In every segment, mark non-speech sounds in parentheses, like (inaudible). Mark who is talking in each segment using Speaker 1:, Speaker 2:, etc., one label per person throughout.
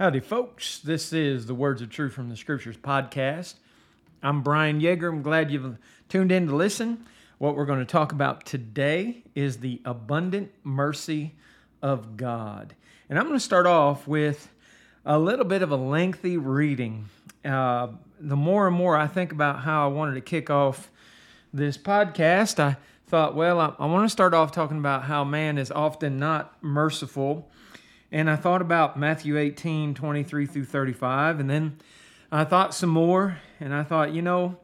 Speaker 1: Howdy, folks. This is the Words of Truth from the Scriptures podcast. I'm Brian Yeager. I'm glad you've tuned in to listen. What we're going to talk about today is the abundant mercy of God. And I'm going to start off with a little bit of a lengthy reading. Uh, the more and more I think about how I wanted to kick off this podcast, I thought, well, I, I want to start off talking about how man is often not merciful and I thought about Matthew 18, 23 through 35, and then I thought some more, and I thought, you know,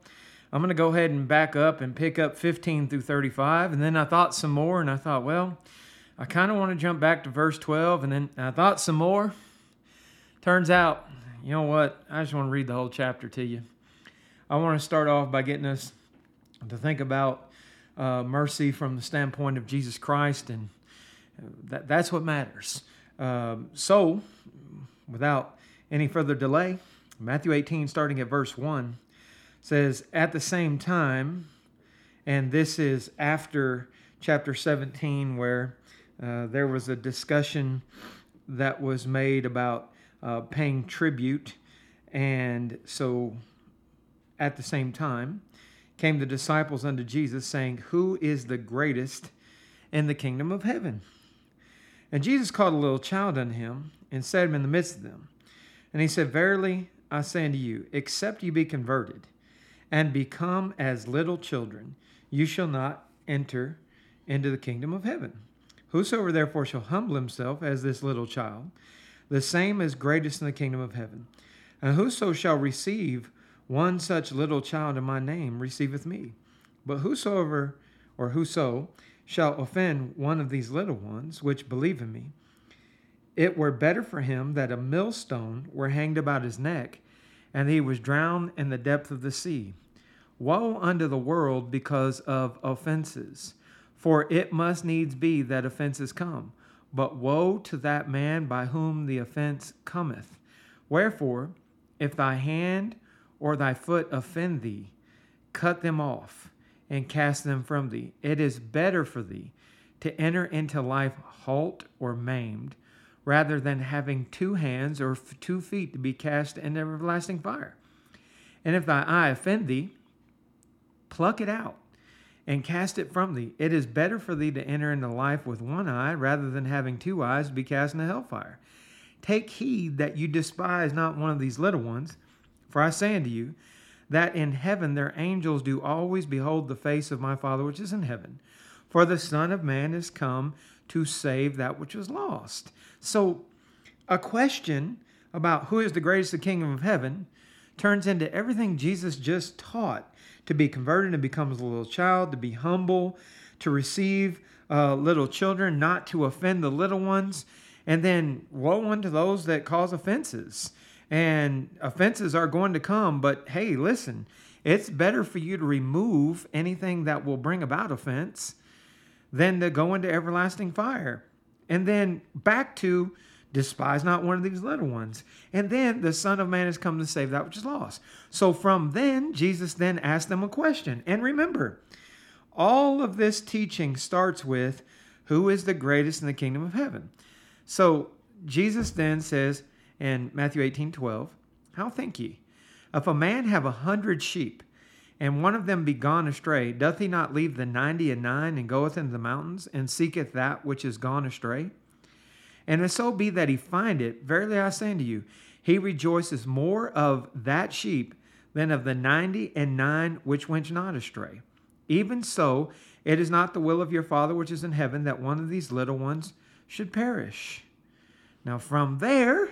Speaker 1: I'm going to go ahead and back up and pick up 15 through 35. And then I thought some more, and I thought, well, I kind of want to jump back to verse 12. And then I thought some more. Turns out, you know what? I just want to read the whole chapter to you. I want to start off by getting us to think about uh, mercy from the standpoint of Jesus Christ, and uh, that, that's what matters. Um, so, without any further delay, Matthew 18, starting at verse 1, says, At the same time, and this is after chapter 17, where uh, there was a discussion that was made about uh, paying tribute. And so, at the same time, came the disciples unto Jesus, saying, Who is the greatest in the kingdom of heaven? And Jesus called a little child unto him and set him in the midst of them. And he said, Verily I say unto you, except you be converted and become as little children, you shall not enter into the kingdom of heaven. Whosoever therefore shall humble himself as this little child, the same is greatest in the kingdom of heaven. And whoso shall receive one such little child in my name receiveth me. But whosoever or whoso shall offend one of these little ones which believe in me, it were better for him that a millstone were hanged about his neck and he was drowned in the depth of the sea. Woe unto the world because of offenses, for it must needs be that offenses come. But woe to that man by whom the offense cometh. Wherefore, if thy hand or thy foot offend thee, cut them off and cast them from thee. It is better for thee to enter into life halt or maimed rather than having two hands or two feet to be cast into everlasting fire. And if thy eye offend thee, pluck it out and cast it from thee. It is better for thee to enter into life with one eye rather than having two eyes to be cast into hellfire. Take heed that you despise not one of these little ones, for I say unto you, that in heaven their angels do always behold the face of my Father which is in heaven. For the Son of Man is come to save that which was lost. So, a question about who is the greatest the kingdom of heaven turns into everything Jesus just taught to be converted and becomes a little child, to be humble, to receive uh, little children, not to offend the little ones, and then woe unto those that cause offenses and offenses are going to come. But hey, listen, it's better for you to remove anything that will bring about offense than to go into everlasting fire. And then back to despise not one of these little ones. And then the Son of Man has come to save that which is lost. So from then, Jesus then asked them a question. And remember, all of this teaching starts with who is the greatest in the kingdom of heaven. So Jesus then says, in Matthew 18 12. How think ye? If a man have a hundred sheep, and one of them be gone astray, doth he not leave the ninety and nine and goeth into the mountains, and seeketh that which is gone astray? And if so be that he find it, verily I say unto you, he rejoices more of that sheep than of the ninety and nine which went not astray. Even so, it is not the will of your Father which is in heaven that one of these little ones should perish. Now, from there,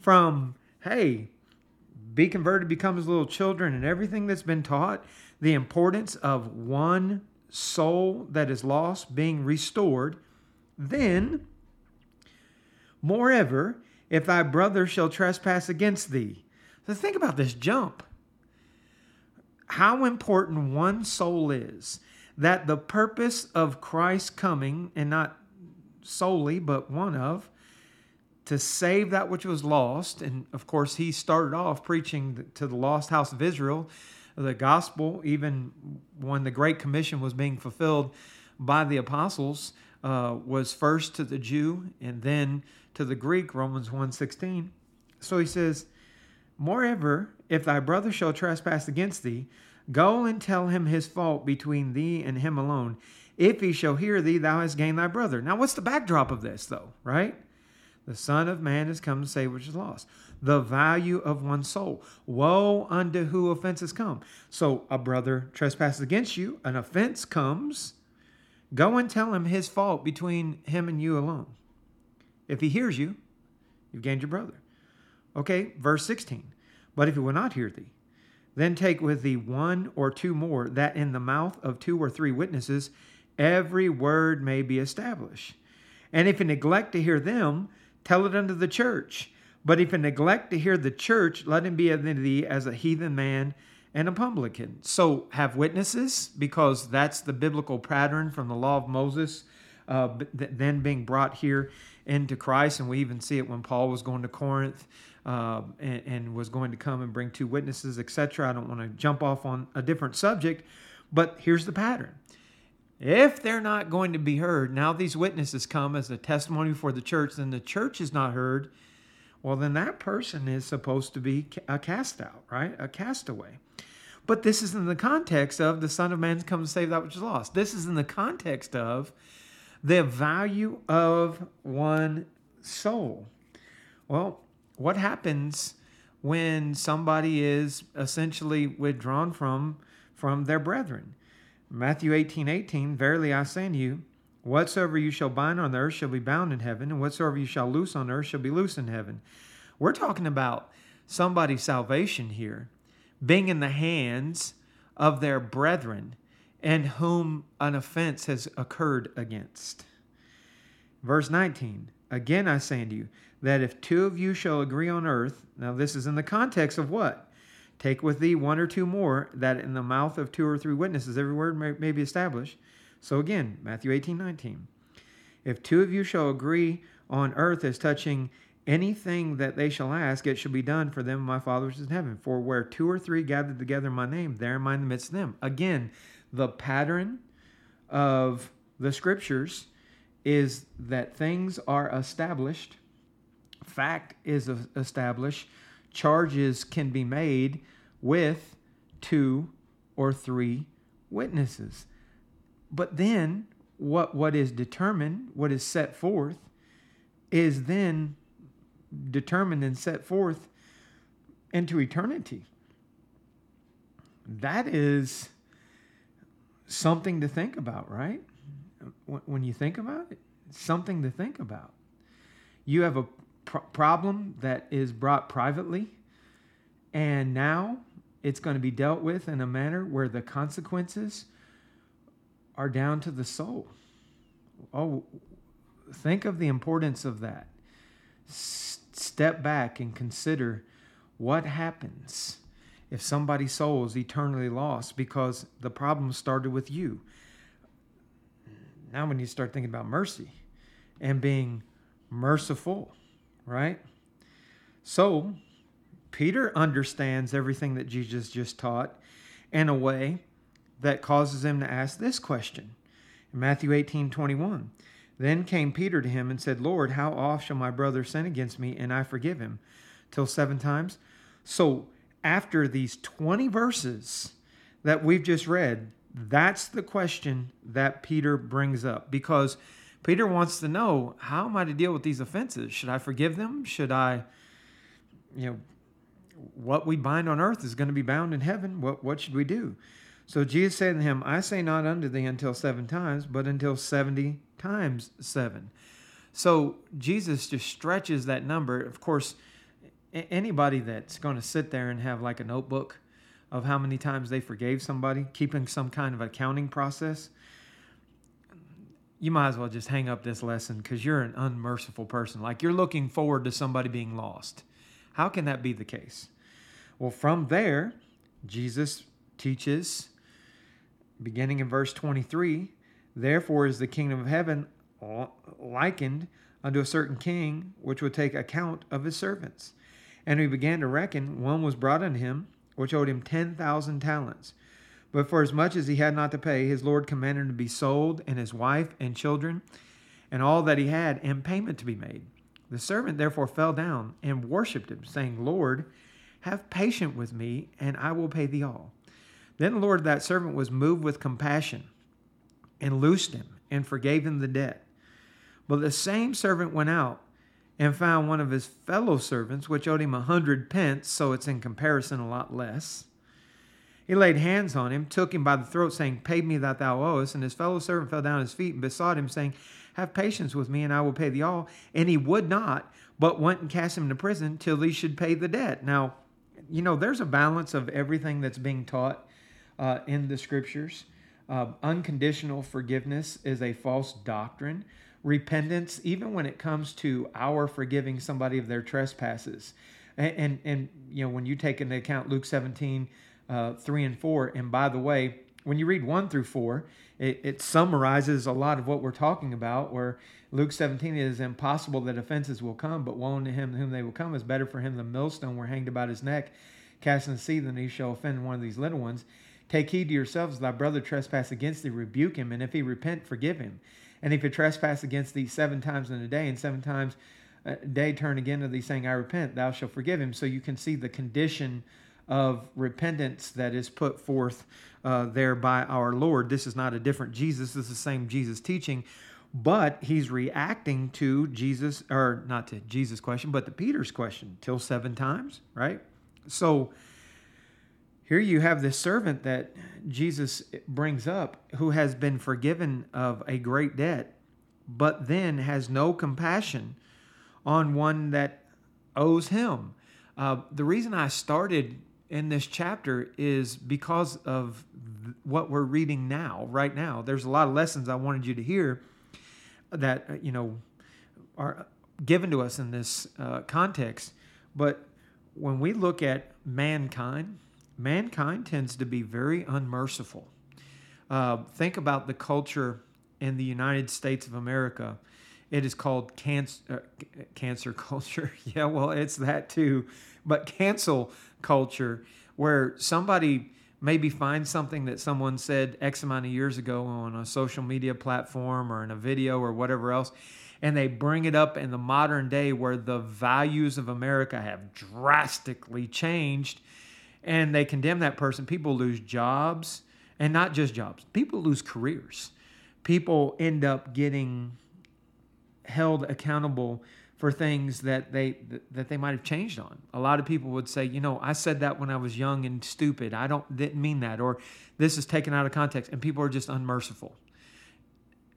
Speaker 1: from, hey, be converted, become as little children, and everything that's been taught, the importance of one soul that is lost being restored, then, moreover, if thy brother shall trespass against thee. So think about this jump. How important one soul is that the purpose of Christ's coming, and not solely, but one of, to save that which was lost. And of course, he started off preaching to the lost house of Israel the gospel, even when the Great Commission was being fulfilled by the apostles, uh, was first to the Jew and then to the Greek, Romans 1.16. So he says, Moreover, if thy brother shall trespass against thee, go and tell him his fault between thee and him alone. If he shall hear thee, thou hast gained thy brother. Now, what's the backdrop of this, though, right? The Son of Man has come to save which is lost. The value of one soul. Woe unto who offenses come. So a brother trespasses against you, an offense comes. Go and tell him his fault between him and you alone. If he hears you, you've gained your brother. Okay, verse 16. But if he will not hear thee, then take with thee one or two more, that in the mouth of two or three witnesses every word may be established. And if he neglect to hear them, tell it unto the church. But if he neglect to hear the church, let him be unto thee as a heathen man and a publican. So have witnesses, because that's the biblical pattern from the law of Moses, uh, then being brought here into Christ. And we even see it when Paul was going to Corinth. Uh, and, and, was going to come and bring two witnesses, etc. I don't want to jump off on a different subject, but here's the pattern. If they're not going to be heard, now these witnesses come as a testimony for the church, then the church is not heard. Well, then that person is supposed to be a cast out, right? A castaway. But this is in the context of the Son of Man's come to save that which is lost. This is in the context of the value of one soul. Well, what happens when somebody is essentially withdrawn from from their brethren? Matthew 18, 18, Verily I say unto you, whatsoever you shall bind on the earth shall be bound in heaven, and whatsoever you shall loose on earth shall be loose in heaven. We're talking about somebody's salvation here, being in the hands of their brethren and whom an offense has occurred against. Verse 19, Again I say unto you, that if two of you shall agree on earth, now this is in the context of what? Take with thee one or two more, that in the mouth of two or three witnesses every word may, may be established. So again, Matthew 18, 19. If two of you shall agree on earth as touching anything that they shall ask, it shall be done for them, my Father which is in heaven. For where two or three gathered together in my name, there am I in the midst of them. Again, the pattern of the scriptures is that things are established, fact is established charges can be made with two or three witnesses. But then what what is determined, what is set forth is then determined and set forth into eternity. That is something to think about, right? When you think about it, something to think about. You have a problem that is brought privately. And now it's going to be dealt with in a manner where the consequences are down to the soul. Oh, think of the importance of that. S- step back and consider what happens if somebody's soul is eternally lost because the problem started with you. Now, when you start thinking about mercy and being merciful right? So, Peter understands everything that Jesus just taught in a way that causes him to ask this question. In Matthew 18 21, then came Peter to him and said, Lord, how oft shall my brother sin against me and I forgive him? Till seven times? So, after these 20 verses that we've just read, that's the question that Peter brings up because Peter wants to know how am I to deal with these offenses? Should I forgive them? Should I, you know, what we bind on earth is going to be bound in heaven. What, what should we do? So Jesus said to him, I say not unto thee until seven times, but until 70 times seven. So Jesus just stretches that number. Of course, anybody that's going to sit there and have like a notebook of how many times they forgave somebody, keeping some kind of accounting process, you might as well just hang up this lesson because you're an unmerciful person. Like you're looking forward to somebody being lost. How can that be the case? Well, from there, Jesus teaches, beginning in verse 23, therefore is the kingdom of heaven likened unto a certain king which would take account of his servants. And he began to reckon, one was brought unto him, which owed him 10,000 talents. But for as much as he had not to pay, his Lord commanded him to be sold, and his wife and children, and all that he had, and payment to be made. The servant therefore fell down and worshipped him, saying, Lord, have patience with me, and I will pay thee all. Then the Lord that servant was moved with compassion, and loosed him, and forgave him the debt. But the same servant went out and found one of his fellow servants, which owed him a hundred pence, so it's in comparison a lot less. He laid hands on him, took him by the throat, saying, Pay me that thou owest. And his fellow servant fell down at his feet and besought him, saying, Have patience with me, and I will pay thee all. And he would not, but went and cast him into prison till he should pay the debt. Now, you know, there's a balance of everything that's being taught uh, in the scriptures. Uh, unconditional forgiveness is a false doctrine. Repentance, even when it comes to our forgiving somebody of their trespasses. And, and, and you know, when you take into account Luke 17, uh, 3 and 4. And by the way, when you read 1 through 4, it, it summarizes a lot of what we're talking about, where Luke 17 it is impossible that offenses will come, but woe unto him whom they will come is better for him than millstone were hanged about his neck, cast in the sea, than he shall offend one of these little ones. Take heed to yourselves, thy brother trespass against thee, rebuke him, and if he repent, forgive him. And if he trespass against thee seven times in a day, and seven times a day turn again to thee, saying, I repent, thou shalt forgive him. So you can see the condition of repentance that is put forth uh, there by our Lord. This is not a different Jesus, this is the same Jesus teaching, but he's reacting to Jesus, or not to Jesus' question, but to Peter's question, till seven times, right? So here you have this servant that Jesus brings up who has been forgiven of a great debt, but then has no compassion on one that owes him. Uh, the reason I started in this chapter is because of what we're reading now, right now. There's a lot of lessons I wanted you to hear that, uh, you know, are given to us in this uh, context. But when we look at mankind, mankind tends to be very unmerciful. Uh, think about the culture in the United States of America. It is called cancer, uh, cancer culture. (laughs) yeah, well, it's that too. But cancel culture where somebody maybe finds something that someone said X amount of years ago on a social media platform or in a video or whatever else, and they bring it up in the modern day where the values of America have drastically changed and they condemn that person. People lose jobs and not just jobs, people lose careers. People end up getting held accountable for things that they that they might have changed on. A lot of people would say, you know, I said that when I was young and stupid. I don't didn't mean that or this is taken out of context and people are just unmerciful.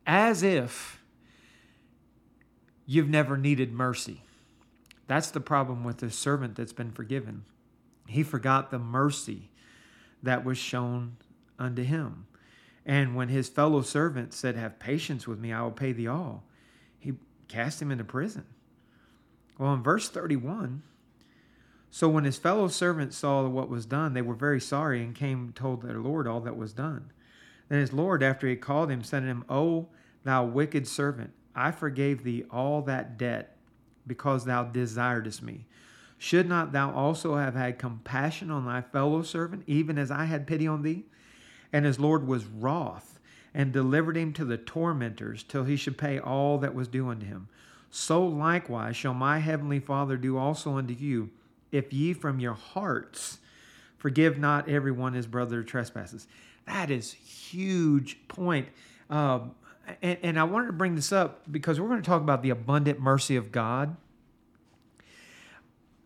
Speaker 1: As if you've never needed mercy. That's the problem with the servant that's been forgiven. He forgot the mercy that was shown unto him. And when his fellow servant said, Have patience with me, I will pay thee all, he cast him into prison. Well, in verse 31, so when his fellow servants saw what was done, they were very sorry and came and told their Lord all that was done. Then his Lord, after he called him, said to him, O thou wicked servant, I forgave thee all that debt because thou desiredest me. Should not thou also have had compassion on thy fellow servant, even as I had pity on thee? And his Lord was wroth and delivered him to the tormentors till he should pay all that was due unto him so likewise shall my heavenly Father do also unto you, if ye from your hearts forgive not everyone his brother trespasses. That is huge point. Um, and, and I wanted to bring this up because we're going to talk about the abundant mercy of God.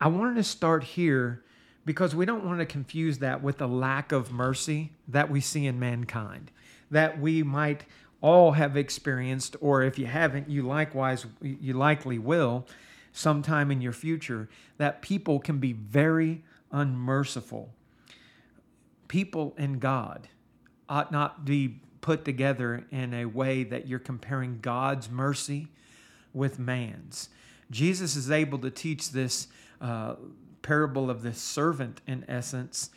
Speaker 1: I wanted to start here because we don't want to confuse that with the lack of mercy that we see in mankind, that we might all have experienced, or if you haven't, you likewise, you likely will sometime in your future, that people can be very unmerciful. People and God ought not be put together in a way that you're comparing God's mercy with man's. Jesus is able to teach this uh, parable of the servant, in essence,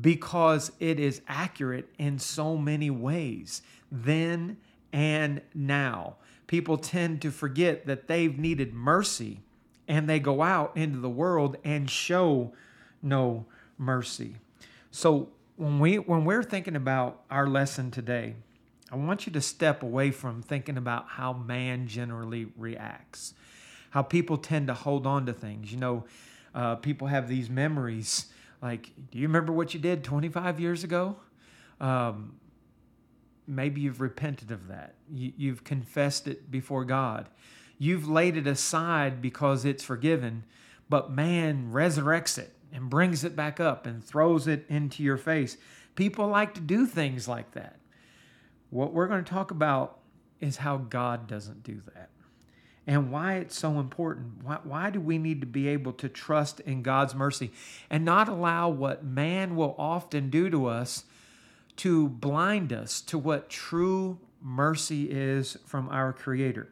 Speaker 1: because it is accurate in so many ways, then and now. People tend to forget that they've needed mercy and they go out into the world and show no mercy. So when we when we're thinking about our lesson today, I want you to step away from thinking about how man generally reacts, how people tend to hold on to things. You know, uh, people have these memories like, do you remember what you did 25 years ago? Um, maybe you've repented of that. You, you've confessed it before God. You've laid it aside because it's forgiven, but man resurrects it and brings it back up and throws it into your face. People like to do things like that. What we're going to talk about is how God doesn't do that and why it's so important. Why, why do we need to be able to trust in God's mercy and not allow what man will often do to us to blind us to what true mercy is from our Creator?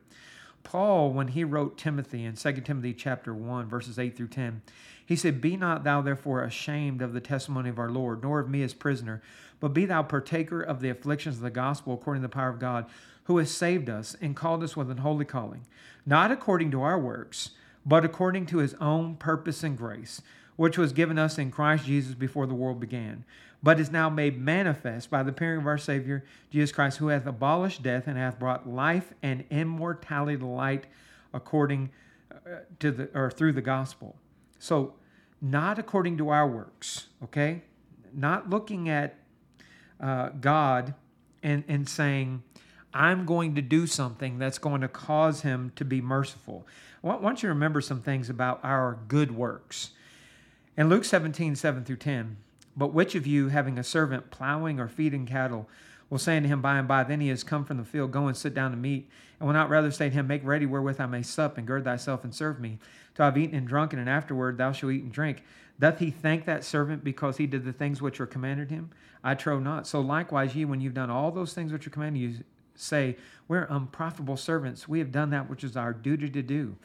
Speaker 1: Paul, when he wrote Timothy in 2 Timothy chapter 1, verses 8 through 10, he said, Be not thou therefore ashamed of the testimony of our Lord, nor of me as prisoner, but be thou partaker of the afflictions of the gospel according to the power of God who has saved us and called us with an holy calling, not according to our works, but according to his own purpose and grace, which was given us in Christ Jesus before the world began, but is now made manifest by the appearing of our Savior, Jesus Christ, who hath abolished death and hath brought life and immortality to light according uh, to the or through the gospel. So, not according to our works, okay? Not looking at uh, God and, and saying, I'm going to do something that's going to cause him to be merciful. I want you to remember some things about our good works. In Luke 17, 7 through 10, but which of you, having a servant plowing or feeding cattle, will say unto him by and by, Then he has come from the field, go and sit down to meat, and will not rather say to him, Make ready wherewith I may sup, and gird thyself and serve me, till I have eaten and drunken, and afterward thou shalt eat and drink. Doth he thank that servant because he did the things which were commanded him? I trow not. So likewise ye, when you've done all those things which are commanded you, say, We're unprofitable servants. We have done that which is our duty to do.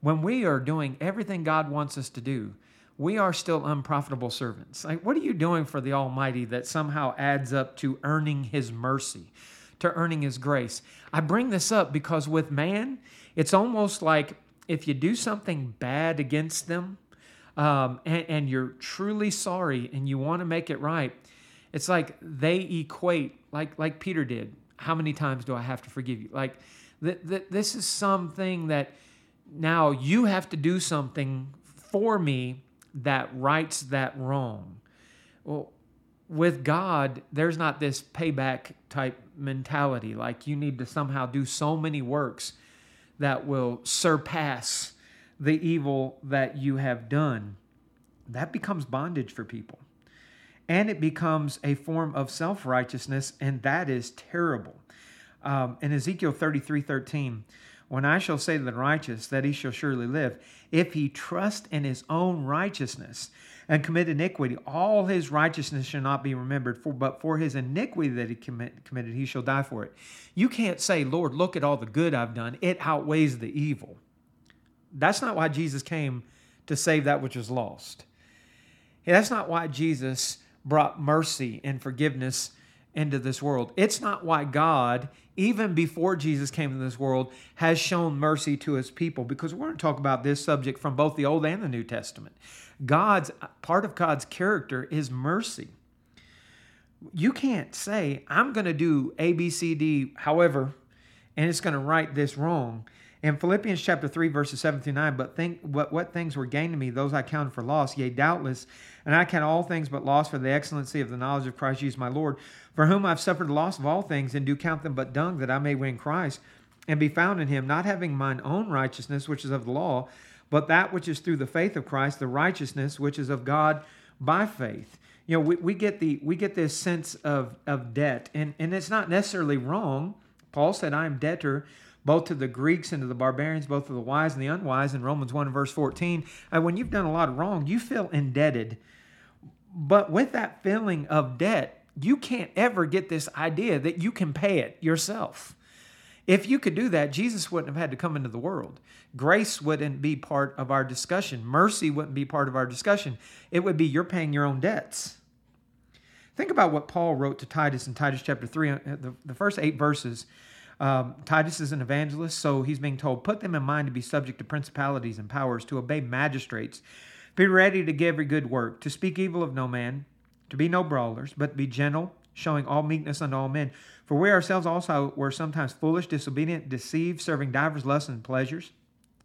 Speaker 1: When we are doing everything God wants us to do, we are still unprofitable servants. Like, what are you doing for the Almighty that somehow adds up to earning His mercy, to earning His grace? I bring this up because with man, it's almost like if you do something bad against them um, and, and you're truly sorry and you want to make it right, it's like they equate, like, like Peter did, how many times do I have to forgive you? Like, th- th- this is something that now you have to do something for me that rights that wrong. Well, with God, there's not this payback type mentality. Like, you need to somehow do so many works that will surpass the evil that you have done. That becomes bondage for people and it becomes a form of self righteousness, and that is terrible. Um, in Ezekiel 33 13, when I shall say to the righteous that he shall surely live, if he trust in his own righteousness and commit iniquity, all his righteousness shall not be remembered, for, but for his iniquity that he commit, committed, he shall die for it. You can't say, Lord, look at all the good I've done, it outweighs the evil. That's not why Jesus came to save that which is lost. that's not why Jesus brought mercy and forgiveness into this world. It's not why God, even before Jesus came into this world, has shown mercy to his people, because we're going to talk about this subject from both the Old and the New Testament. God's part of God's character is mercy. You can't say, I'm going to do A, B, C, D, however, and it's going to right this wrong. In Philippians chapter 3, verses 7 through 9, but think what, what things were gained to me, those I counted for loss, yea, doubtless, and I count all things but loss for the excellency of the knowledge of Christ Jesus my Lord, for whom I've suffered loss of all things, and do count them but dung, that I may win Christ, and be found in him, not having mine own righteousness, which is of the law, but that which is through the faith of Christ, the righteousness which is of God by faith. You know, we, we get the we get this sense of of debt, and, and it's not necessarily wrong. Paul said, I am debtor both to the Greeks and to the barbarians, both to the wise and the unwise, in Romans 1, verse 14. And when you've done a lot of wrong, you feel indebted. But with that feeling of debt, you can't ever get this idea that you can pay it yourself. If you could do that, Jesus wouldn't have had to come into the world. Grace wouldn't be part of our discussion. Mercy wouldn't be part of our discussion. It would be you're paying your own debts. Think about what Paul wrote to Titus in Titus chapter 3, uh, the, the first eight verses. Um, Titus is an evangelist, so he's being told, Put them in mind to be subject to principalities and powers, to obey magistrates, be ready to give every good work, to speak evil of no man, to be no brawlers, but be gentle, showing all meekness unto all men. For we ourselves also were sometimes foolish, disobedient, deceived, serving divers lusts and pleasures,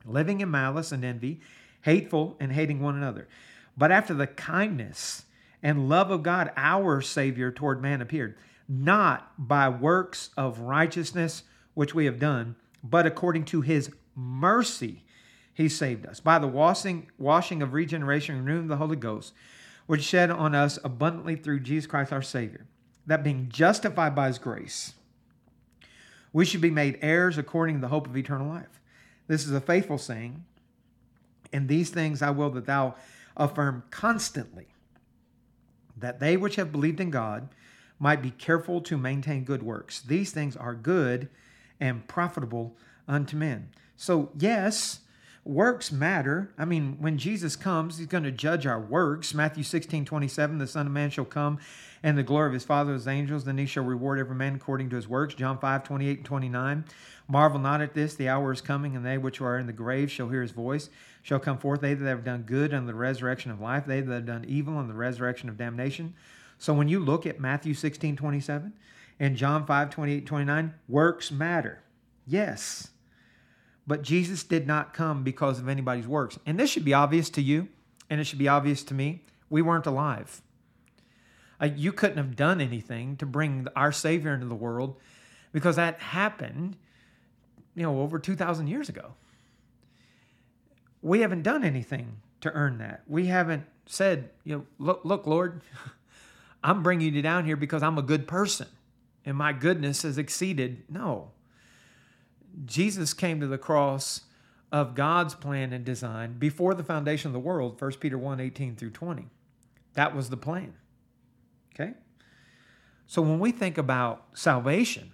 Speaker 1: living in malice and envy, hateful, and hating one another. But after the kindness and love of God, our Savior toward man appeared not by works of righteousness which we have done, but according to his mercy he saved us by the washing, washing of regeneration and renewing of the Holy Ghost, which shed on us abundantly through Jesus Christ our Savior. That being justified by his grace, we should be made heirs according to the hope of eternal life. This is a faithful saying, and these things I will that thou affirm constantly, that they which have believed in God might be careful to maintain good works. These things are good and profitable unto men. So, yes, works matter. I mean, when Jesus comes, he's going to judge our works. Matthew 16, 27, the Son of Man shall come and the glory of his Father as angels, then he shall reward every man according to his works. John 5, 28 and 29. Marvel not at this, the hour is coming, and they which are in the grave shall hear his voice, shall come forth, they that have done good unto the resurrection of life, they that have done evil unto the resurrection of damnation. So when you look at Matthew 16, 27 and John 5, 28, 29, works matter. Yes. But Jesus did not come because of anybody's works. And this should be obvious to you, and it should be obvious to me. We weren't alive. Uh, you couldn't have done anything to bring our Savior into the world because that happened, you know, over 2,000 years ago. We haven't done anything to earn that. We haven't said, you know, look, look Lord, (laughs) I'm bringing you down here because I'm a good person and my goodness has exceeded. No. Jesus came to the cross of God's plan and design before the foundation of the world, 1 Peter 1 18 through 20. That was the plan. Okay? So when we think about salvation,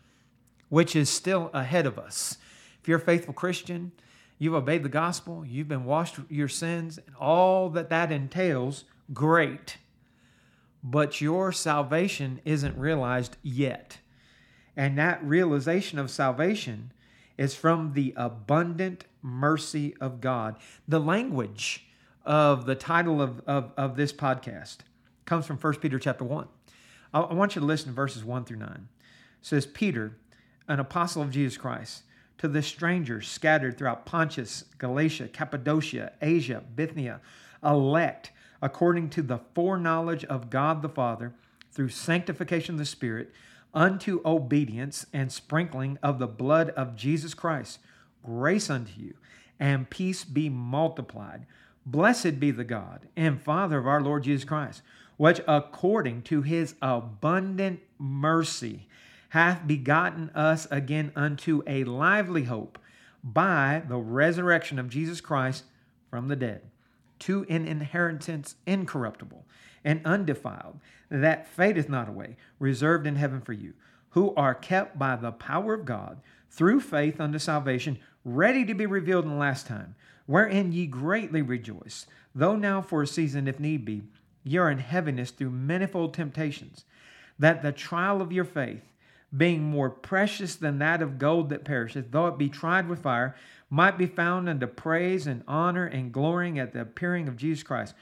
Speaker 1: which is still ahead of us, if you're a faithful Christian, you've obeyed the gospel, you've been washed your sins, and all that that entails, great but your salvation isn't realized yet. And that realization of salvation is from the abundant mercy of God. The language of the title of, of, of this podcast comes from 1 Peter chapter 1. I, I want you to listen to verses 1 through 9. It says, Peter, an apostle of Jesus Christ, to the strangers scattered throughout Pontus, Galatia, Cappadocia, Asia, Bithynia, elect according to the foreknowledge of God the Father, through sanctification of the Spirit, unto obedience and sprinkling of the blood of Jesus Christ. Grace unto you, and peace be multiplied. Blessed be the God and Father of our Lord Jesus Christ, which according to his abundant mercy hath begotten us again unto a lively hope by the resurrection of Jesus Christ from the dead to an inheritance incorruptible and undefiled, that fadeth not away, reserved in heaven for you, who are kept by the power of God through faith unto salvation, ready to be revealed in the last time, wherein ye greatly rejoice, though now for a season, if need be, ye are in heaviness through manifold temptations, that the trial of your faith, being more precious than that of gold that perisheth, though it be tried with fire, might be found unto praise and honor and glorying at the appearing of Jesus Christ,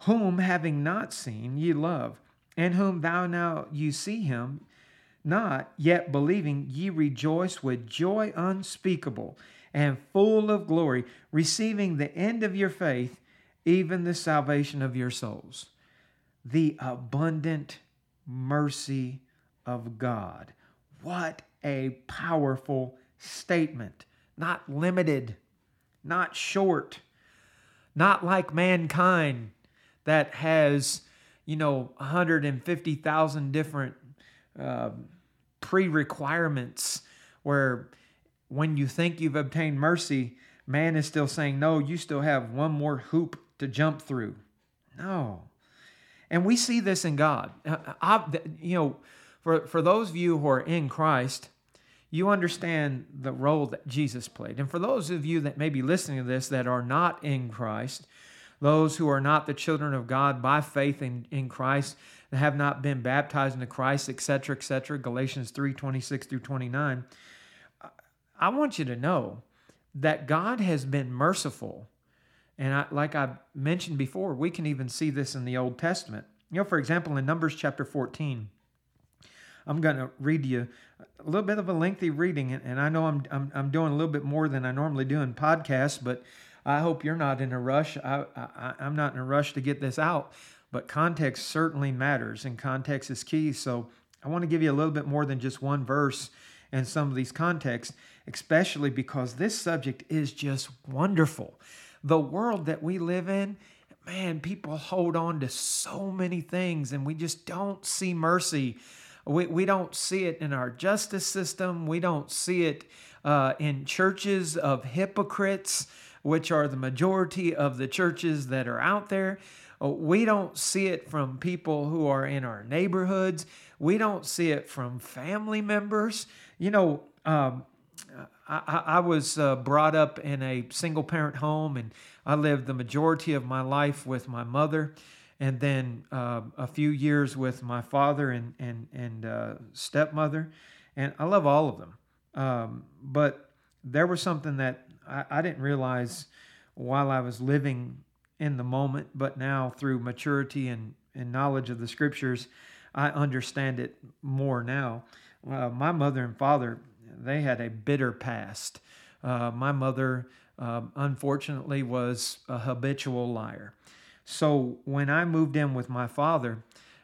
Speaker 1: whom having not seen ye love, and whom thou now you see him not, yet believing ye rejoice with joy unspeakable and full of glory, receiving the end of your faith, even the salvation of your souls. The abundant mercy of God. What a powerful statement not limited, not short, not like mankind that has, you know, 150,000 different uh, um, pre requirements where when you think you've obtained mercy, man is still saying, no, you still have one more hoop to jump through. No. And we see this in God. I, uh, uh, you know, for, for those of you who are in Christ, you understand the role that Jesus played. And for those of you that may be listening to this that are not in Christ, those who are not the children of God by faith in, in Christ, that have not been baptized into Christ, etc., etc., Galatians 3 26 through 29, I want you to know that God has been merciful. And I, like I mentioned before, we can even see this in the Old Testament. You know, for example, in Numbers chapter 14, I'm going to read you a little bit of a lengthy reading, and I know I'm, I'm, I'm doing a little bit more than I normally do in podcasts, but I hope you're not in a rush. I, I, I'm not in a rush to get this out, but context certainly matters, and context is key. So I want to give you a little bit more than just one verse in some of these contexts, especially because this subject is just wonderful. The world that we live in, man, people hold on to so many things, and we just don't see mercy we, we don't see it in our justice system. We don't see it uh, in churches of hypocrites, which are the majority of the churches that are out there. Uh, we don't see it from people who are in our neighborhoods. We don't see it from family members. You know, um, I, I, was uh, brought up in a single parent home and I lived the majority of my life with my mother and then um, a few years with my father and and and uh, stepmother, and I love all of them. Um, but there was something that I, I, didn't realize while I was living in the moment, but now through maturity and and knowledge of the scriptures, I understand it more now. Uh, my mother and father, they had a bitter past. Uh, my mother, um, unfortunately, was a habitual liar. So when I moved in with my father,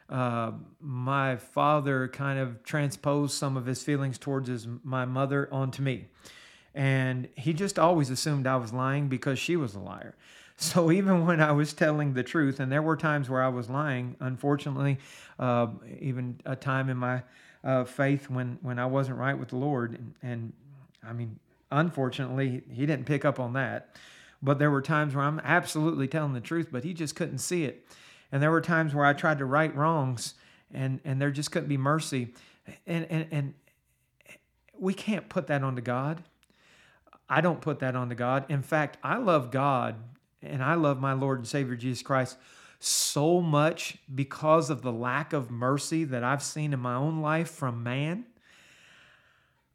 Speaker 1: uh, my father kind of transposed some of his feelings towards his, my mother onto me. And he just always assumed I was lying because she was a liar. (laughs) So even when I was telling the truth, and there were times where I was lying, unfortunately, uh, even a time in my uh, faith when, when I wasn't right with the Lord. And, and I mean, unfortunately, he didn't pick up on that. But there were times where I'm absolutely telling the truth, but he just couldn't see it. And there were times where I tried to right wrongs and, and there just couldn't be mercy. And, and, and we can't put that onto God. I don't put that onto God. In fact, I love God and I love my Lord and Savior Jesus Christ so much because of the lack of mercy that I've seen in my own life from man.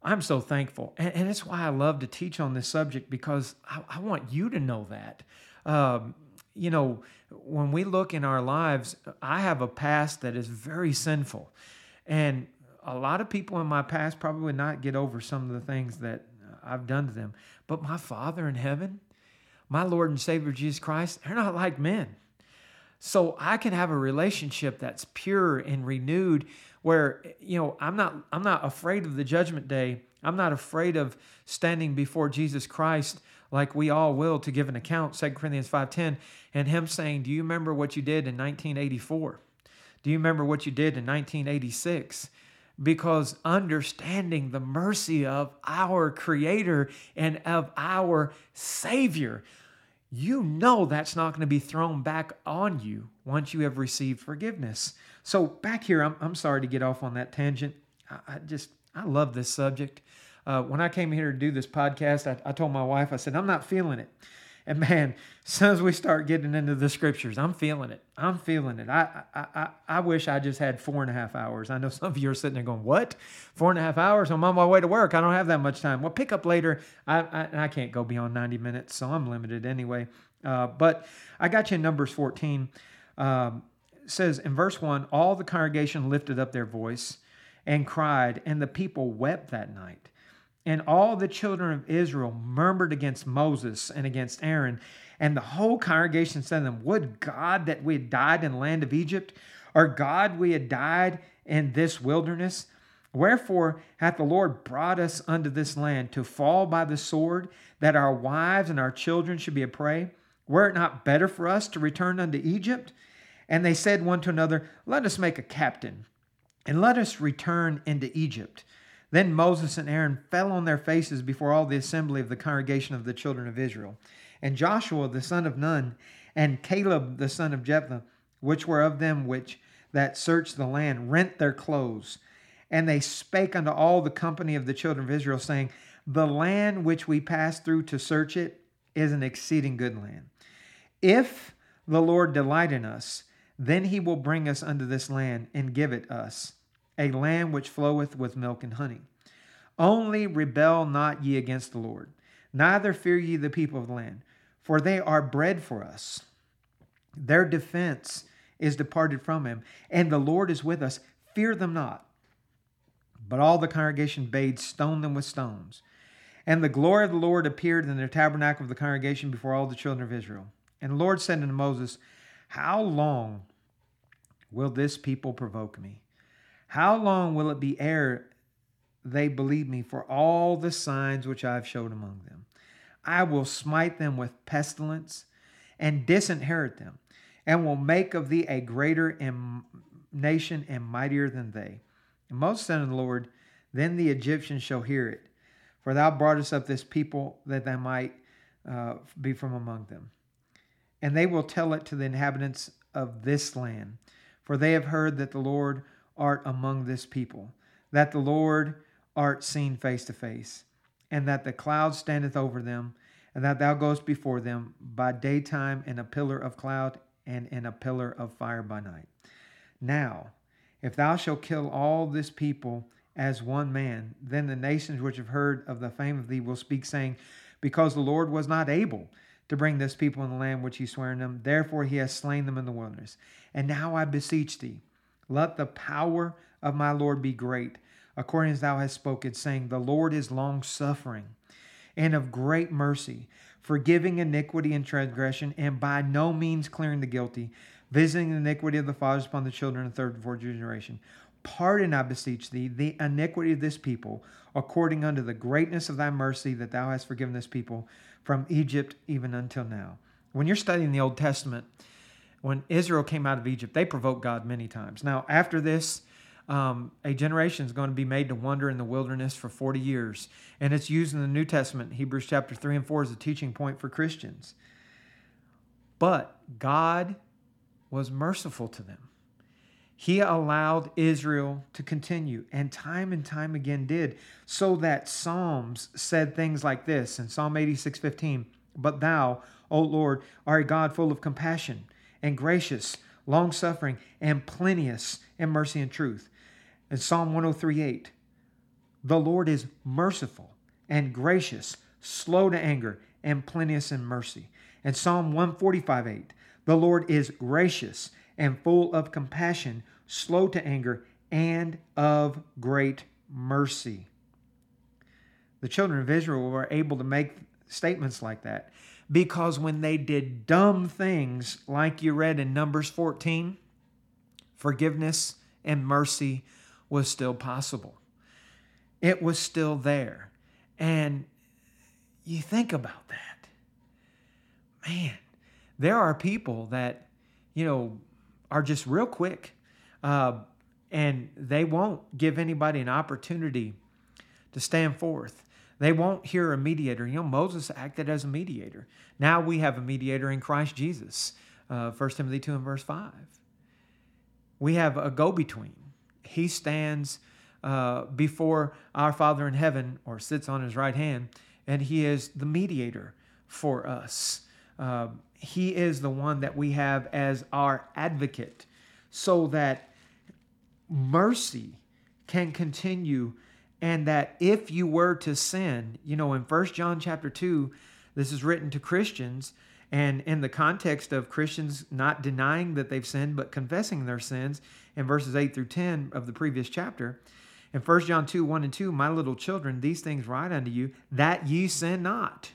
Speaker 1: I'm so thankful. And, and why I love to teach on this subject because I, I want you to know that. Um, you know, when we look in our lives, I have a past that is very sinful. And a lot of people in my past probably not get over some of the things that I've done to them. But my Father in heaven, my Lord and Savior Jesus Christ, they're not like men. So I can have a relationship that's pure and renewed where you know i'm not i'm not afraid of the judgment day i'm not afraid of standing before jesus christ like we all will to give an account 2 corinthians 5.10 and him saying do you remember what you did in 1984 do you remember what you did in 1986 because understanding the mercy of our creator and of our savior you know that's not going to be thrown back on you once you have received forgiveness. So, back here, I'm, I'm sorry to get off on that tangent. I, I just, I love this subject. Uh, when I came here to do this podcast, I, I told my wife, I said, I'm not feeling it. And man, (laughs) as soon as we start getting into the scriptures, I'm feeling it. I'm feeling it. I, I, I, I wish I just had four and a half hours. I know (laughs) some of you are sitting there going, "What? Four and a half hours? I'm on my way to work. I don't have that much time." Well, pick up later. I, I, I can't go beyond 90 minutes, so I'm limited anyway. Uh, but I got you in Numbers 14 um, says in verse 1 all the congregation lifted up their voice and cried, and the people wept that night. And all the children of Israel murmured against Moses and against Aaron. And the whole congregation said to them, Would God that we had died in the land of Egypt, or God we had died in this wilderness? Wherefore hath the Lord brought us unto this land to fall by the sword, that our wives and our children should be a prey? Were it not better for us to return unto Egypt? And they said one to another, Let us make a captain, and let us return into Egypt. Then Moses and Aaron fell on their faces before all the assembly of the congregation of the children of Israel. And Joshua the son of Nun, and Caleb the son of Jephunneh, which were of them which that searched the land, rent their clothes. And they spake unto all the company of the children of Israel, saying, The land which we passed through to search it is an exceeding good land. If the Lord delight in us, then he will bring us unto this land and give it us, a land which floweth with milk and honey. Only rebel not ye against the Lord, neither fear ye the people of the land, for they are bread for us. Their defense is departed from him, and the Lord is with us. Fear them not. But all the congregation bade stone them with stones. And the glory of the Lord appeared in the tabernacle of the congregation before all the children of Israel. And the Lord said unto Moses, How long will this people provoke me? How long will it be ere they believe me for all the signs which I have showed among them? I will smite them with pestilence and disinherit them, and will make of thee a greater nation and mightier than they. And Moses said unto the Lord, Then the Egyptians shall hear it, for thou broughtest up this people that they might uh, be from among them and they will tell it to the inhabitants of this land. For they have heard that the Lord art among this people, that the Lord art seen face to face, and that the cloud standeth over them, and that thou goest before them by daytime in a pillar of cloud and in a pillar of fire by night. Now, if thou shalt kill all this people as one man, then the nations which have heard of the fame of thee will speak, saying, Because the Lord was not able to bring this people in the land which he sware unto them. Therefore he has slain them in the wilderness. And now I beseech thee, let the power of my Lord be great, according as thou hast spoken, saying, The Lord is long suffering and of great mercy, forgiving iniquity and transgression, and by no means clearing the guilty, visiting the iniquity of the fathers upon the children of the third and fourth generation. Pardon, I beseech thee, the iniquity of this people, according unto the greatness of thy mercy that thou hast forgiven this people from Egypt even until now. When you're studying the Old Testament, when Israel came out of Egypt, they provoked God many times. Now, after this, um, a generation is going to be made to wander in the wilderness for 40 years. And it's used in the New Testament, Hebrews chapter 3 and 4, as a teaching point for Christians. But God was merciful to them. He allowed Israel to continue, and time and time again did, so that Psalms said things like this in Psalm 86 15, But thou, O Lord, are a God full of compassion and gracious, long suffering, and plenteous in mercy and truth. In Psalm 103 8, The Lord is merciful and gracious, slow to anger, and plenteous in mercy. And Psalm 145 8, The Lord is gracious and full of compassion, slow to anger, and of great mercy. The children of Israel were able to make statements like that because when they did dumb things, like you read in Numbers 14, forgiveness and mercy was still possible. It was still there. And you think about that. Man, there are people that, you know, are just real quick. Uh, and they won't give anybody an opportunity to stand forth. They won't hear a mediator. You know, Moses acted as a mediator. Now we have a mediator in Christ Jesus, uh, 1 Timothy 2 and verse 5. We have a go between. He stands uh, before our Father in heaven, or sits on his right hand, and he is the mediator for us. Uh, he is the one that we have as our advocate so that mercy can continue and that if you were to sin you know in First john chapter 2 this is written to christians and in the context of christians not denying that they've sinned but confessing their sins in verses 8 through 10 of the previous chapter in First john 2 1 and 2 my little children these things write unto you that ye sin not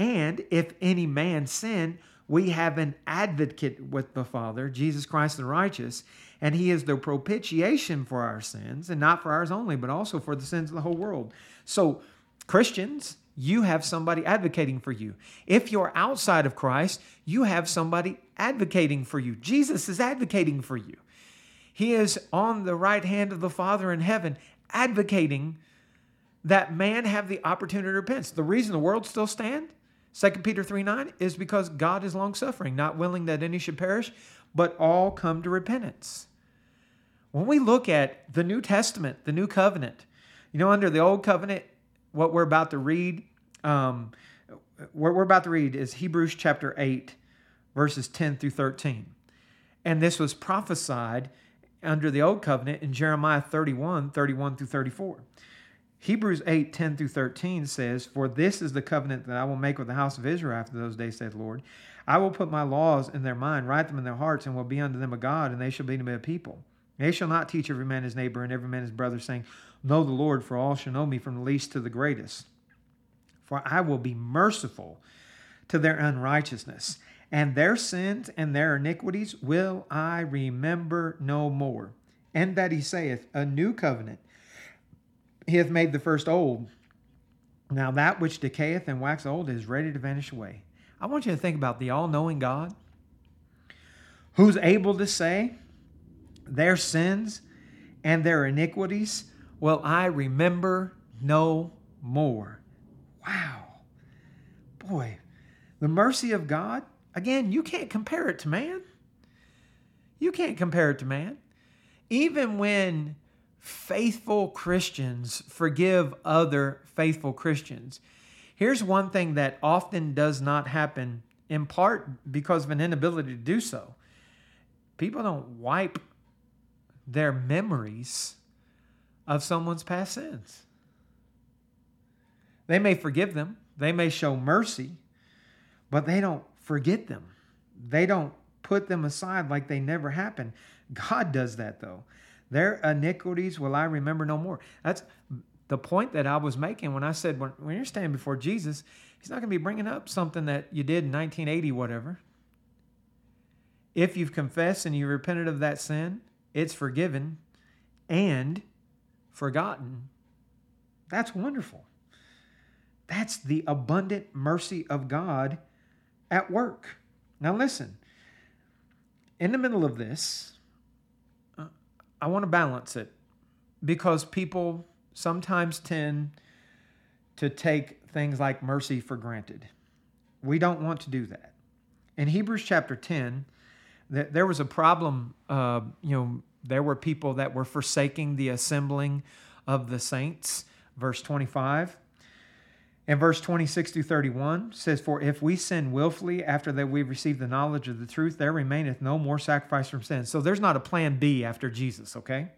Speaker 1: and if any man sin, we have an advocate with the Father, Jesus Christ the righteous, and he is the propitiation for our sins, and not for ours only, but also for the sins of the whole world. So, Christians, you have somebody advocating for you. If you're outside of Christ, you have somebody advocating for you. Jesus is advocating for you. He is on the right hand of the Father in heaven, advocating that man have the opportunity to repent. The reason the world still stands 2 Peter 3 9 is because God is long suffering, not willing that any should perish, but all come to repentance. When we look at the New Testament, the New Covenant, you know, under the Old Covenant, what we're about to read, um, what we're about to read is Hebrews chapter 8, verses 10 through 13. And this was prophesied under the Old Covenant in Jeremiah 31, 31 through 34. Hebrews 8, 10 through 13 says, For this is the covenant that I will make with the house of Israel after those days, saith the Lord. I will put my laws in their mind, write them in their hearts, and will be unto them a God, and they shall be to me a people. They shall not teach every man his neighbor and every man his brother, saying, Know the Lord, for all shall know me from the least to the greatest. For I will be merciful to their unrighteousness, and their sins and their iniquities will I remember no more. And that he saith, A new covenant he hath made the first old. Now that which decayeth and waxeth old is ready to vanish away. I want you to think about the all knowing God who's able to say, Their sins and their iniquities will I remember no more. Wow. Boy, the mercy of God, again, you can't compare it to man. You can't compare it to man. Even when faithful Christians forgive other faithful Christians. Here's one thing that often does not happen, in part because of an inability to do so. People don't wipe their memories of someone's past sins. They may forgive them, they may show mercy, but they don't forget them. They don't put them aside like they never happened. God does that though. Their iniquities will I remember no more. That's the point that I was making when I said, when, when you're standing before Jesus, he's not going to be bringing up something that you did in 1980, whatever. If you've confessed and you repented of that sin, it's forgiven and forgotten. That's wonderful. That's the abundant mercy of God at work. Now, listen, in the middle of this, I want to balance it because people sometimes tend to take things like mercy for granted. We don't want to do that. In Hebrews chapter 10, there was a problem. Uh, you know, there were people that were forsaking the assembling of the saints, verse 25. And verse 26 through 31 says, For if we sin willfully after that we receive the knowledge of the truth, there remaineth no more sacrifice from sin. So there's not a plan B after Jesus, okay?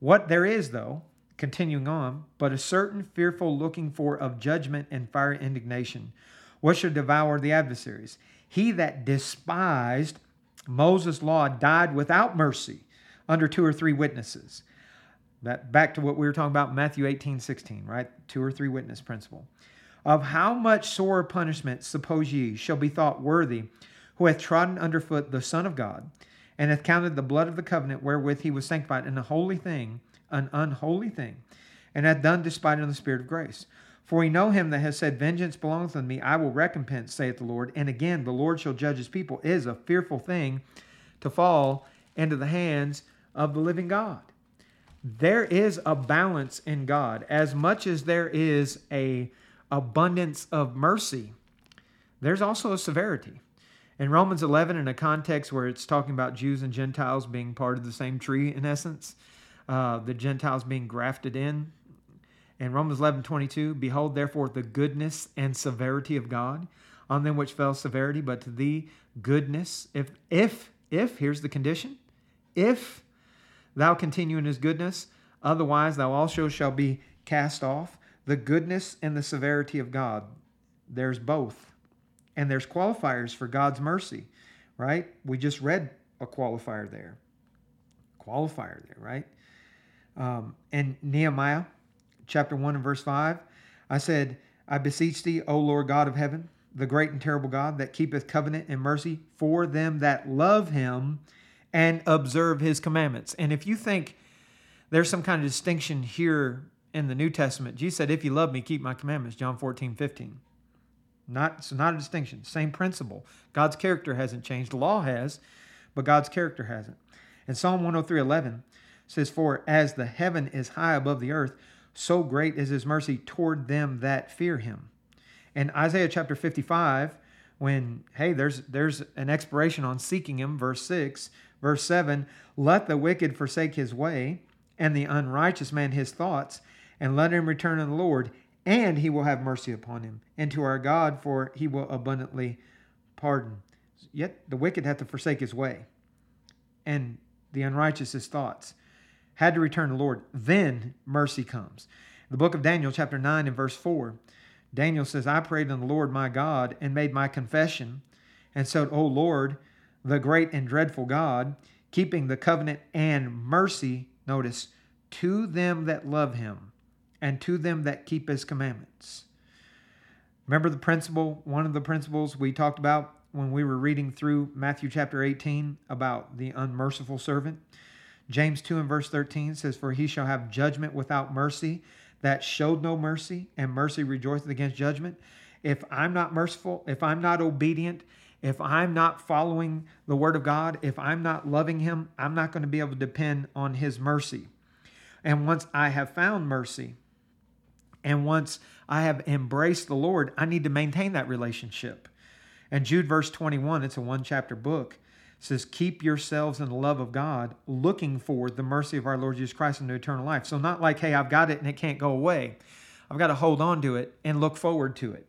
Speaker 1: What there is, though, continuing on, but a certain fearful looking for of judgment and fire indignation, what should devour the adversaries. He that despised Moses' law died without mercy under two or three witnesses. That back to what we were talking about, Matthew 18, 16, right? Two or three witness principle. Of how much sore punishment, suppose ye, shall be thought worthy, who hath trodden under foot the Son of God, and hath counted the blood of the covenant wherewith he was sanctified an holy thing, an unholy thing, and hath done despite on the Spirit of grace. For we know him that has said, Vengeance belongeth unto me, I will recompense, saith the Lord. And again, the Lord shall judge his people. It is a fearful thing to fall into the hands of the living God there is a balance in God. As much as there is a abundance of mercy, there's also a severity. In Romans 11, in a context where it's talking about Jews and Gentiles being part of the same tree, in essence, uh, the Gentiles being grafted in. In Romans 11, 22, behold, therefore, the goodness and severity of God, on them which fell severity, but to thee, goodness. If, if, if, here's the condition, if Thou continue in his goodness, otherwise thou also shall be cast off. The goodness and the severity of God. There's both. And there's qualifiers for God's mercy, right? We just read a qualifier there. Qualifier there, right? Um, and Nehemiah chapter 1 and verse 5, I said, I beseech thee, O Lord God of heaven, the great and terrible God that keepeth covenant and mercy for them that love him and observe his commandments. And if you think there's some kind of distinction here in the New Testament, Jesus said, If you love me, keep my commandments, John 14, 15. Not, so not a distinction, same principle. God's character hasn't changed. The law has, but God's character hasn't. And Psalm 103, 11 says, For as the heaven is high above the earth, so great is his mercy toward them that fear him. And Isaiah chapter 55, when hey there's there's an expiration on seeking him verse 6 Verse 7 Let the wicked forsake his way, and the unrighteous man his thoughts, and let him return to the Lord, and he will have mercy upon him, and to our God, for he will abundantly pardon. Yet the wicked had to forsake his way, and the unrighteous his thoughts, had to return to the Lord. Then mercy comes. The book of Daniel, chapter 9, and verse 4, Daniel says, I prayed unto the Lord my God and made my confession, and said, O Lord, the great and dreadful God, keeping the covenant and mercy, notice, to them that love him and to them that keep his commandments. Remember the principle, one of the principles we talked about when we were reading through Matthew chapter 18 about the unmerciful servant? James 2 and verse 13 says, For he shall have judgment without mercy that showed no mercy, and mercy rejoiceth against judgment. If I'm not merciful, if I'm not obedient, if I'm not following the Word of God, if I'm not loving Him, I'm not going to be able to depend on His mercy. And once I have found mercy, and once I have embraced the Lord, I need to maintain that relationship. And Jude, verse 21, it's a one chapter book, says, Keep yourselves in the love of God, looking for the mercy of our Lord Jesus Christ into eternal life. So, not like, hey, I've got it and it can't go away. I've got to hold on to it and look forward to it.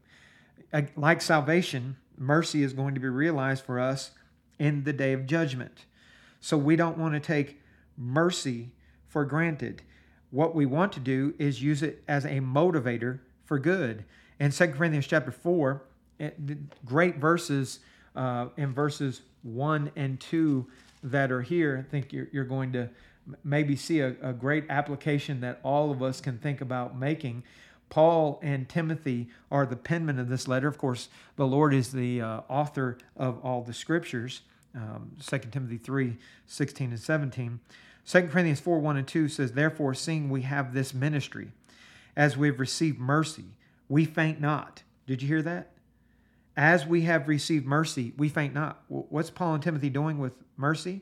Speaker 1: Like salvation, mercy is going to be realized for us in the day of judgment. So we don't want to take mercy for granted. What we want to do is use it as a motivator for good. In 2 Corinthians chapter 4, great verses uh, in verses 1 and 2 that are here, I think you're, you're going to maybe see a, a great application that all of us can think about making. Paul and Timothy are the penmen of this letter. Of course, the Lord is the uh, author of all the scriptures. Um, 2 Timothy 3 16 and 17. 2 Corinthians 4 1 and 2 says, Therefore, seeing we have this ministry, as we have received mercy, we faint not. Did you hear that? As we have received mercy, we faint not. What's Paul and Timothy doing with mercy?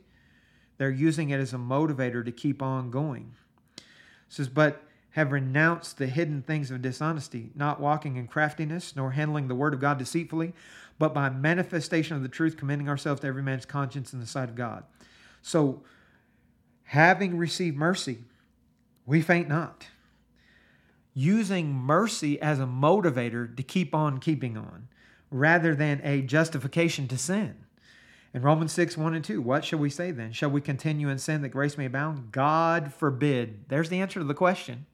Speaker 1: They're using it as a motivator to keep on going. It says, But have renounced the hidden things of dishonesty, not walking in craftiness, nor handling the word of God deceitfully, but by manifestation of the truth, commending ourselves to every man's conscience in the sight of God. So, having received mercy, we faint not. Using mercy as a motivator to keep on keeping on, rather than a justification to sin. In Romans 6, 1 and 2, what shall we say then? Shall we continue in sin that grace may abound? God forbid. There's the answer to the question.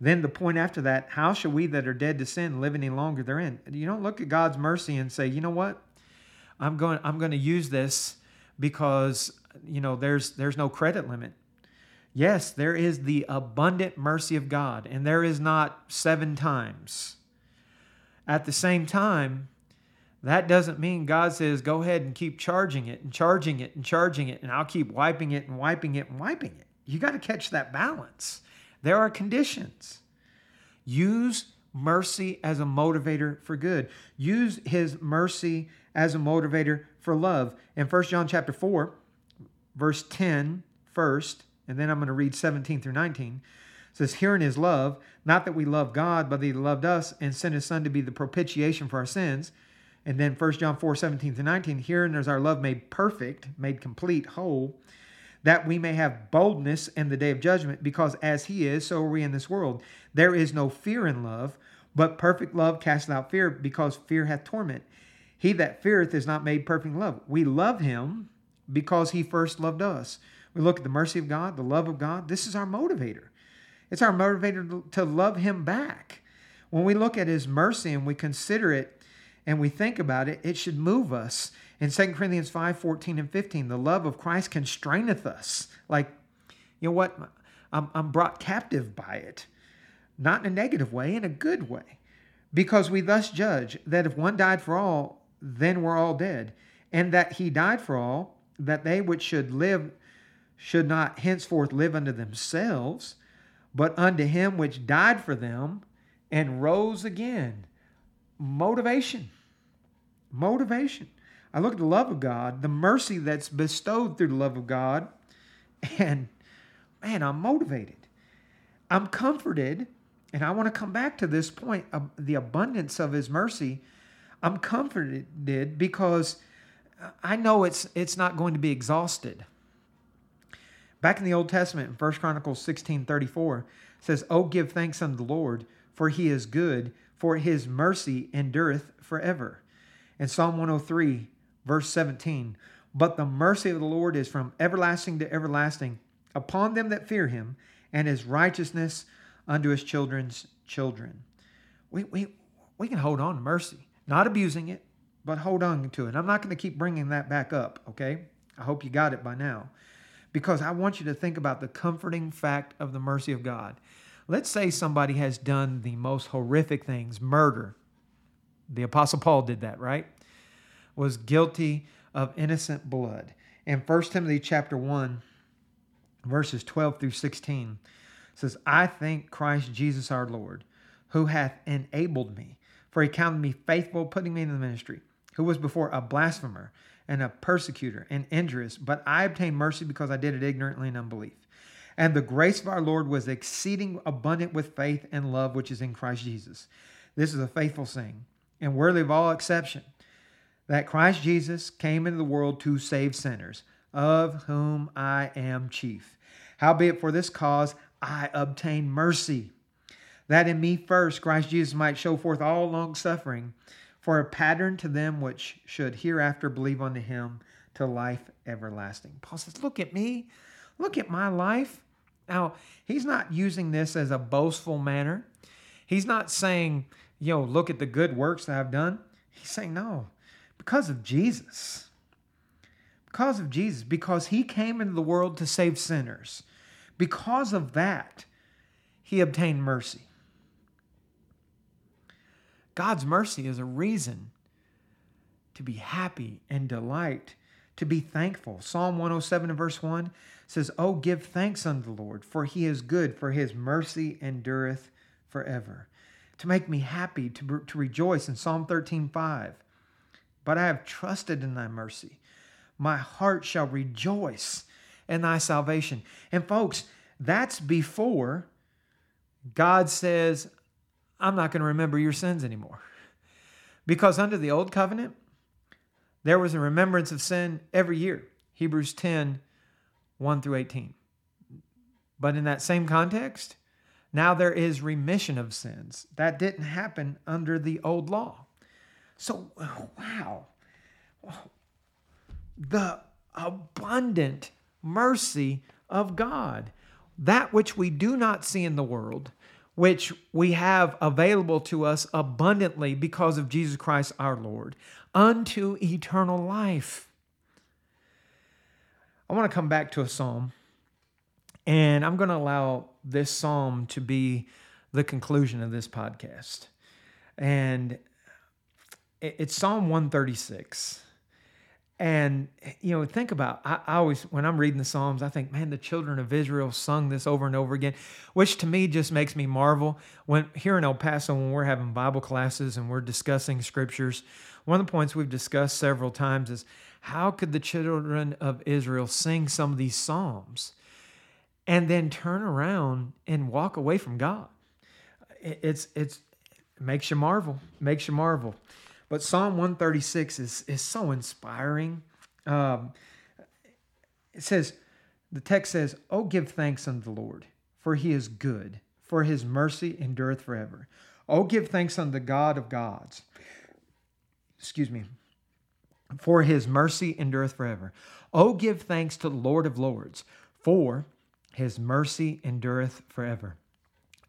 Speaker 1: Then the point after that, how shall we that are dead to sin live any longer therein? You don't look at God's mercy and say, you know what? I'm going I'm going to use this because you know there's there's no credit limit. Yes, there is the abundant mercy of God, and there is not seven times. At the same time, that doesn't mean God says, go ahead and keep charging it and charging it and charging it, and I'll keep wiping it and wiping it and wiping it. You got to catch that balance. There are conditions. Use mercy as a motivator for good. Use his mercy as a motivator for love. In 1 John chapter 4, verse 10 first, and then I'm going to read 17 through 19. says, Herein is love, not that we love God, but that he loved us and sent his son to be the propitiation for our sins. And then 1 John 4, 17 through 19, herein is our love made perfect, made complete, whole that we may have boldness in the day of judgment, because as he is, so are we in this world. There is no fear in love, but perfect love casteth out fear, because fear hath torment. He that feareth is not made perfect in love. We love him because he first loved us. We look at the mercy of God, the love of God. This is our motivator. It's our motivator to love him back. When we look at his mercy and we consider it and we think about it, it should move us in 2 Corinthians 5 14 and 15, the love of Christ constraineth us. Like, you know what? I'm, I'm brought captive by it, not in a negative way, in a good way. Because we thus judge that if one died for all, then we're all dead, and that he died for all, that they which should live should not henceforth live unto themselves, but unto him which died for them and rose again. Motivation. Motivation. I look at the love of God, the mercy that's bestowed through the love of God, and man, I'm motivated. I'm comforted, and I want to come back to this point of the abundance of His mercy. I'm comforted because I know it's it's not going to be exhausted. Back in the Old Testament, in 1 Chronicles 16 34, says, Oh, give thanks unto the Lord, for he is good, for his mercy endureth forever. And Psalm 103 Verse 17 But the mercy of the Lord is from everlasting to everlasting upon them that fear him, and his righteousness unto his children's children. We, we, we can hold on to mercy, not abusing it, but hold on to it. I'm not going to keep bringing that back up, okay? I hope you got it by now because I want you to think about the comforting fact of the mercy of God. Let's say somebody has done the most horrific things, murder. The Apostle Paul did that, right? was guilty of innocent blood. In 1 Timothy chapter 1, verses 12 through 16 says, I thank Christ Jesus our Lord, who hath enabled me, for he counted me faithful, putting me in the ministry, who was before a blasphemer and a persecutor and injurious, but I obtained mercy because I did it ignorantly and unbelief. And the grace of our Lord was exceeding abundant with faith and love which is in Christ Jesus. This is a faithful saying and worthy of all exception that Christ Jesus came into the world to save sinners, of whom I am chief. Howbeit for this cause I obtain mercy, that in me first Christ Jesus might show forth all long suffering for a pattern to them which should hereafter believe unto him to life everlasting. Paul says, Look at me, look at my life. Now, he's not using this as a boastful manner. He's not saying, Yo, look at the good works that I've done. He's saying, No, because of Jesus. Because of Jesus. Because he came into the world to save sinners. Because of that, he obtained mercy. God's mercy is a reason to be happy and delight, to be thankful. Psalm 107 and verse 1 says, Oh, give thanks unto the Lord, for he is good, for his mercy endureth forever. To make me happy, to, to rejoice in Psalm 13 5 but I have trusted in thy mercy. My heart shall rejoice in thy salvation. And folks, that's before God says, I'm not going to remember your sins anymore. Because under the old covenant, there was a remembrance of sin every year. Hebrews 10 1 through 18. But in that same context, now there is remission of sins. That didn't happen under the old law. So, wow. The abundant mercy of God. That which we do not see in the world, which we have available to us abundantly because of Jesus Christ our Lord, unto eternal life. I want to come back to a psalm, and I'm going to allow this psalm to be the conclusion of this podcast. And it's Psalm 136. And, you know, think about, I, I, always, when I'm reading the Psalms, I think, man, the children of Israel sung this over and over again, which to me just makes me marvel. When here in El Paso, when we're having Bible classes and we're discussing scriptures, one of the points we've discussed several times is how could the children of Israel sing some of these Psalms and then turn around and walk away from God? It's, it's, it makes you marvel, makes you marvel. But Psalm 136 is, is so inspiring. Um, it says, the text says, Oh, give thanks unto the Lord, for he is good, for his mercy endureth forever. Oh, give thanks unto the God of gods. Excuse me. For his mercy endureth forever. Oh, give thanks to the Lord of lords, for his mercy endureth forever.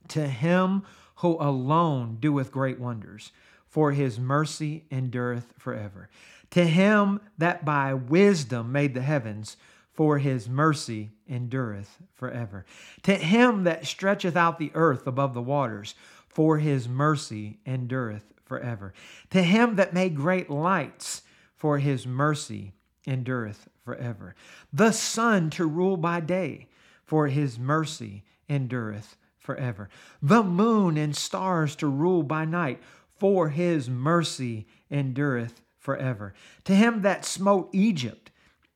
Speaker 1: To him who alone doeth great wonders for his mercy endureth forever. To him that by wisdom made the heavens, for his mercy endureth forever. To him that stretcheth out the earth above the waters, for his mercy endureth forever. To him that made great lights, for his mercy endureth forever. The sun to rule by day, for his mercy endureth forever. The moon and stars to rule by night, for his mercy endureth forever. To him that smote Egypt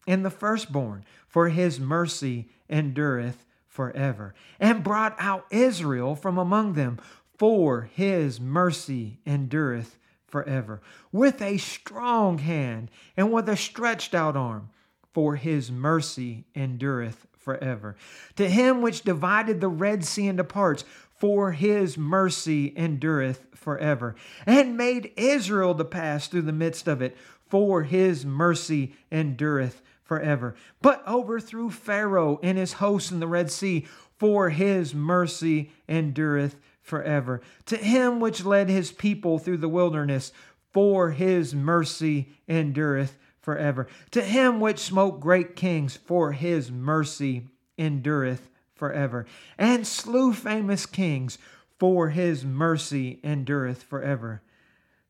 Speaker 1: and the firstborn, for his mercy endureth forever. And brought out Israel from among them, for his mercy endureth forever. With a strong hand and with a stretched out arm, for his mercy endureth forever. To him which divided the Red Sea into parts, for his mercy endureth forever, and made Israel to pass through the midst of it, for his mercy endureth forever, but overthrew Pharaoh and his host in the Red Sea, for his mercy endureth forever. To him which led his people through the wilderness, for his mercy endureth forever. To him which smote great kings, for his mercy endureth forever, and slew famous kings, for his mercy endureth forever.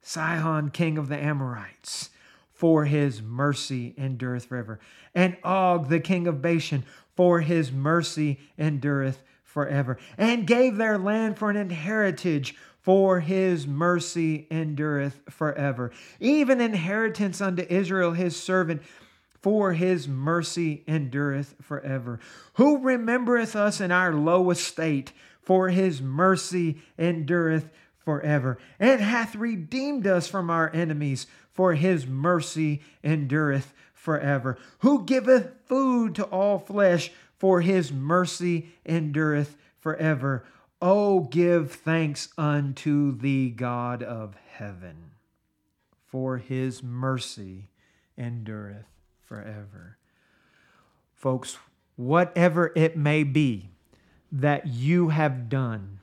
Speaker 1: Sihon, king of the Amorites, for his mercy endureth forever, and Og, the king of Bashan, for his mercy endureth forever, and gave their land for an inheritance, For his mercy endureth forever. Even inheritance unto Israel, his servant, for his mercy endureth forever. Who remembereth us in our low estate, for his mercy endureth forever, and hath redeemed us from our enemies, for his mercy endureth forever. Who giveth food to all flesh, for his mercy endureth forever. Oh, give thanks unto the God of heaven, for his mercy endureth forever. Folks, whatever it may be that you have done,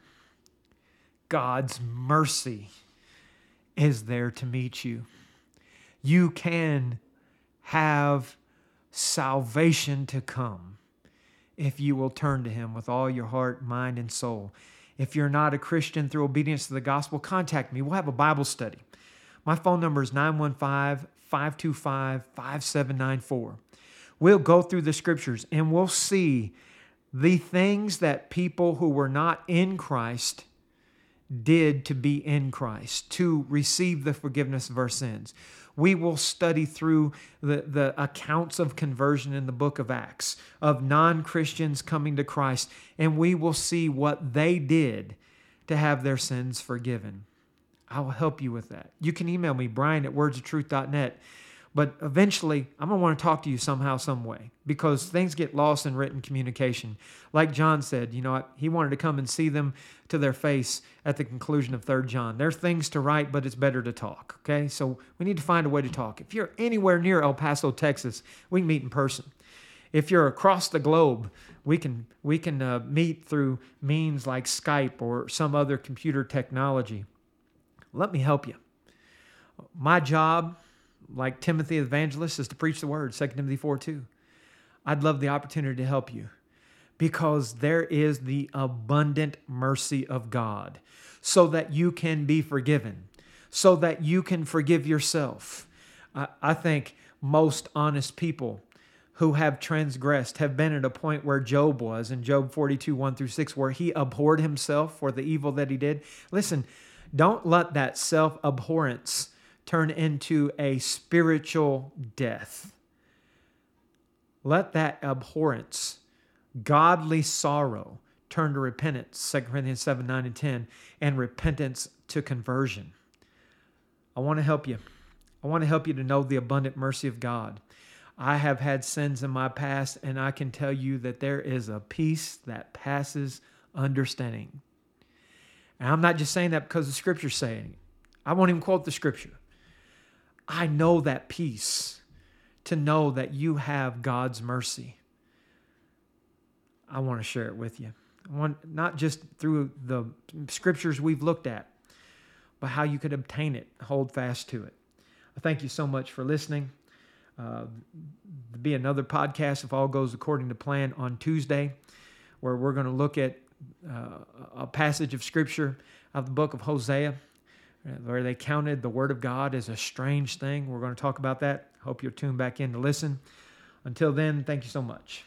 Speaker 1: God's mercy is there to meet you. You can have salvation to come if you will turn to Him with all your heart, mind, and soul. If you're not a Christian through obedience to the gospel, contact me. We'll have a Bible study. My phone number is 915 525 5794. We'll go through the scriptures and we'll see the things that people who were not in Christ did to be in Christ, to receive the forgiveness of our sins. We will study through the, the accounts of conversion in the book of Acts, of non Christians coming to Christ, and we will see what they did to have their sins forgiven. I will help you with that. You can email me, Brian at wordsoftruth.net. But eventually, I'm going to want to talk to you somehow, some way, because things get lost in written communication. Like John said, you know, he wanted to come and see them to their face at the conclusion of 3 John. There's things to write, but it's better to talk, okay? So we need to find a way to talk. If you're anywhere near El Paso, Texas, we can meet in person. If you're across the globe, we can, we can uh, meet through means like Skype or some other computer technology. Let me help you. My job, like Timothy the evangelist, is to preach the word, 2 Timothy 4 2. I'd love the opportunity to help you because there is the abundant mercy of God so that you can be forgiven, so that you can forgive yourself. I, I think most honest people who have transgressed have been at a point where Job was in Job 42, 1 through 6, where he abhorred himself for the evil that he did. Listen, don't let that self abhorrence turn into a spiritual death. Let that abhorrence, godly sorrow, turn to repentance, 2 Corinthians 7 9 and 10, and repentance to conversion. I want to help you. I want to help you to know the abundant mercy of God. I have had sins in my past, and I can tell you that there is a peace that passes understanding. And I'm not just saying that because the scripture's saying it. I won't even quote the scripture. I know that peace to know that you have God's mercy. I want to share it with you. I want not just through the scriptures we've looked at, but how you could obtain it, hold fast to it. thank you so much for listening. Uh, be another podcast if all goes according to plan on Tuesday, where we're going to look at a passage of scripture of the book of Hosea uh, where they counted the word of God as a strange thing. We're going to talk about that. Hope you're tuned back in to listen. Until then, thank you so much.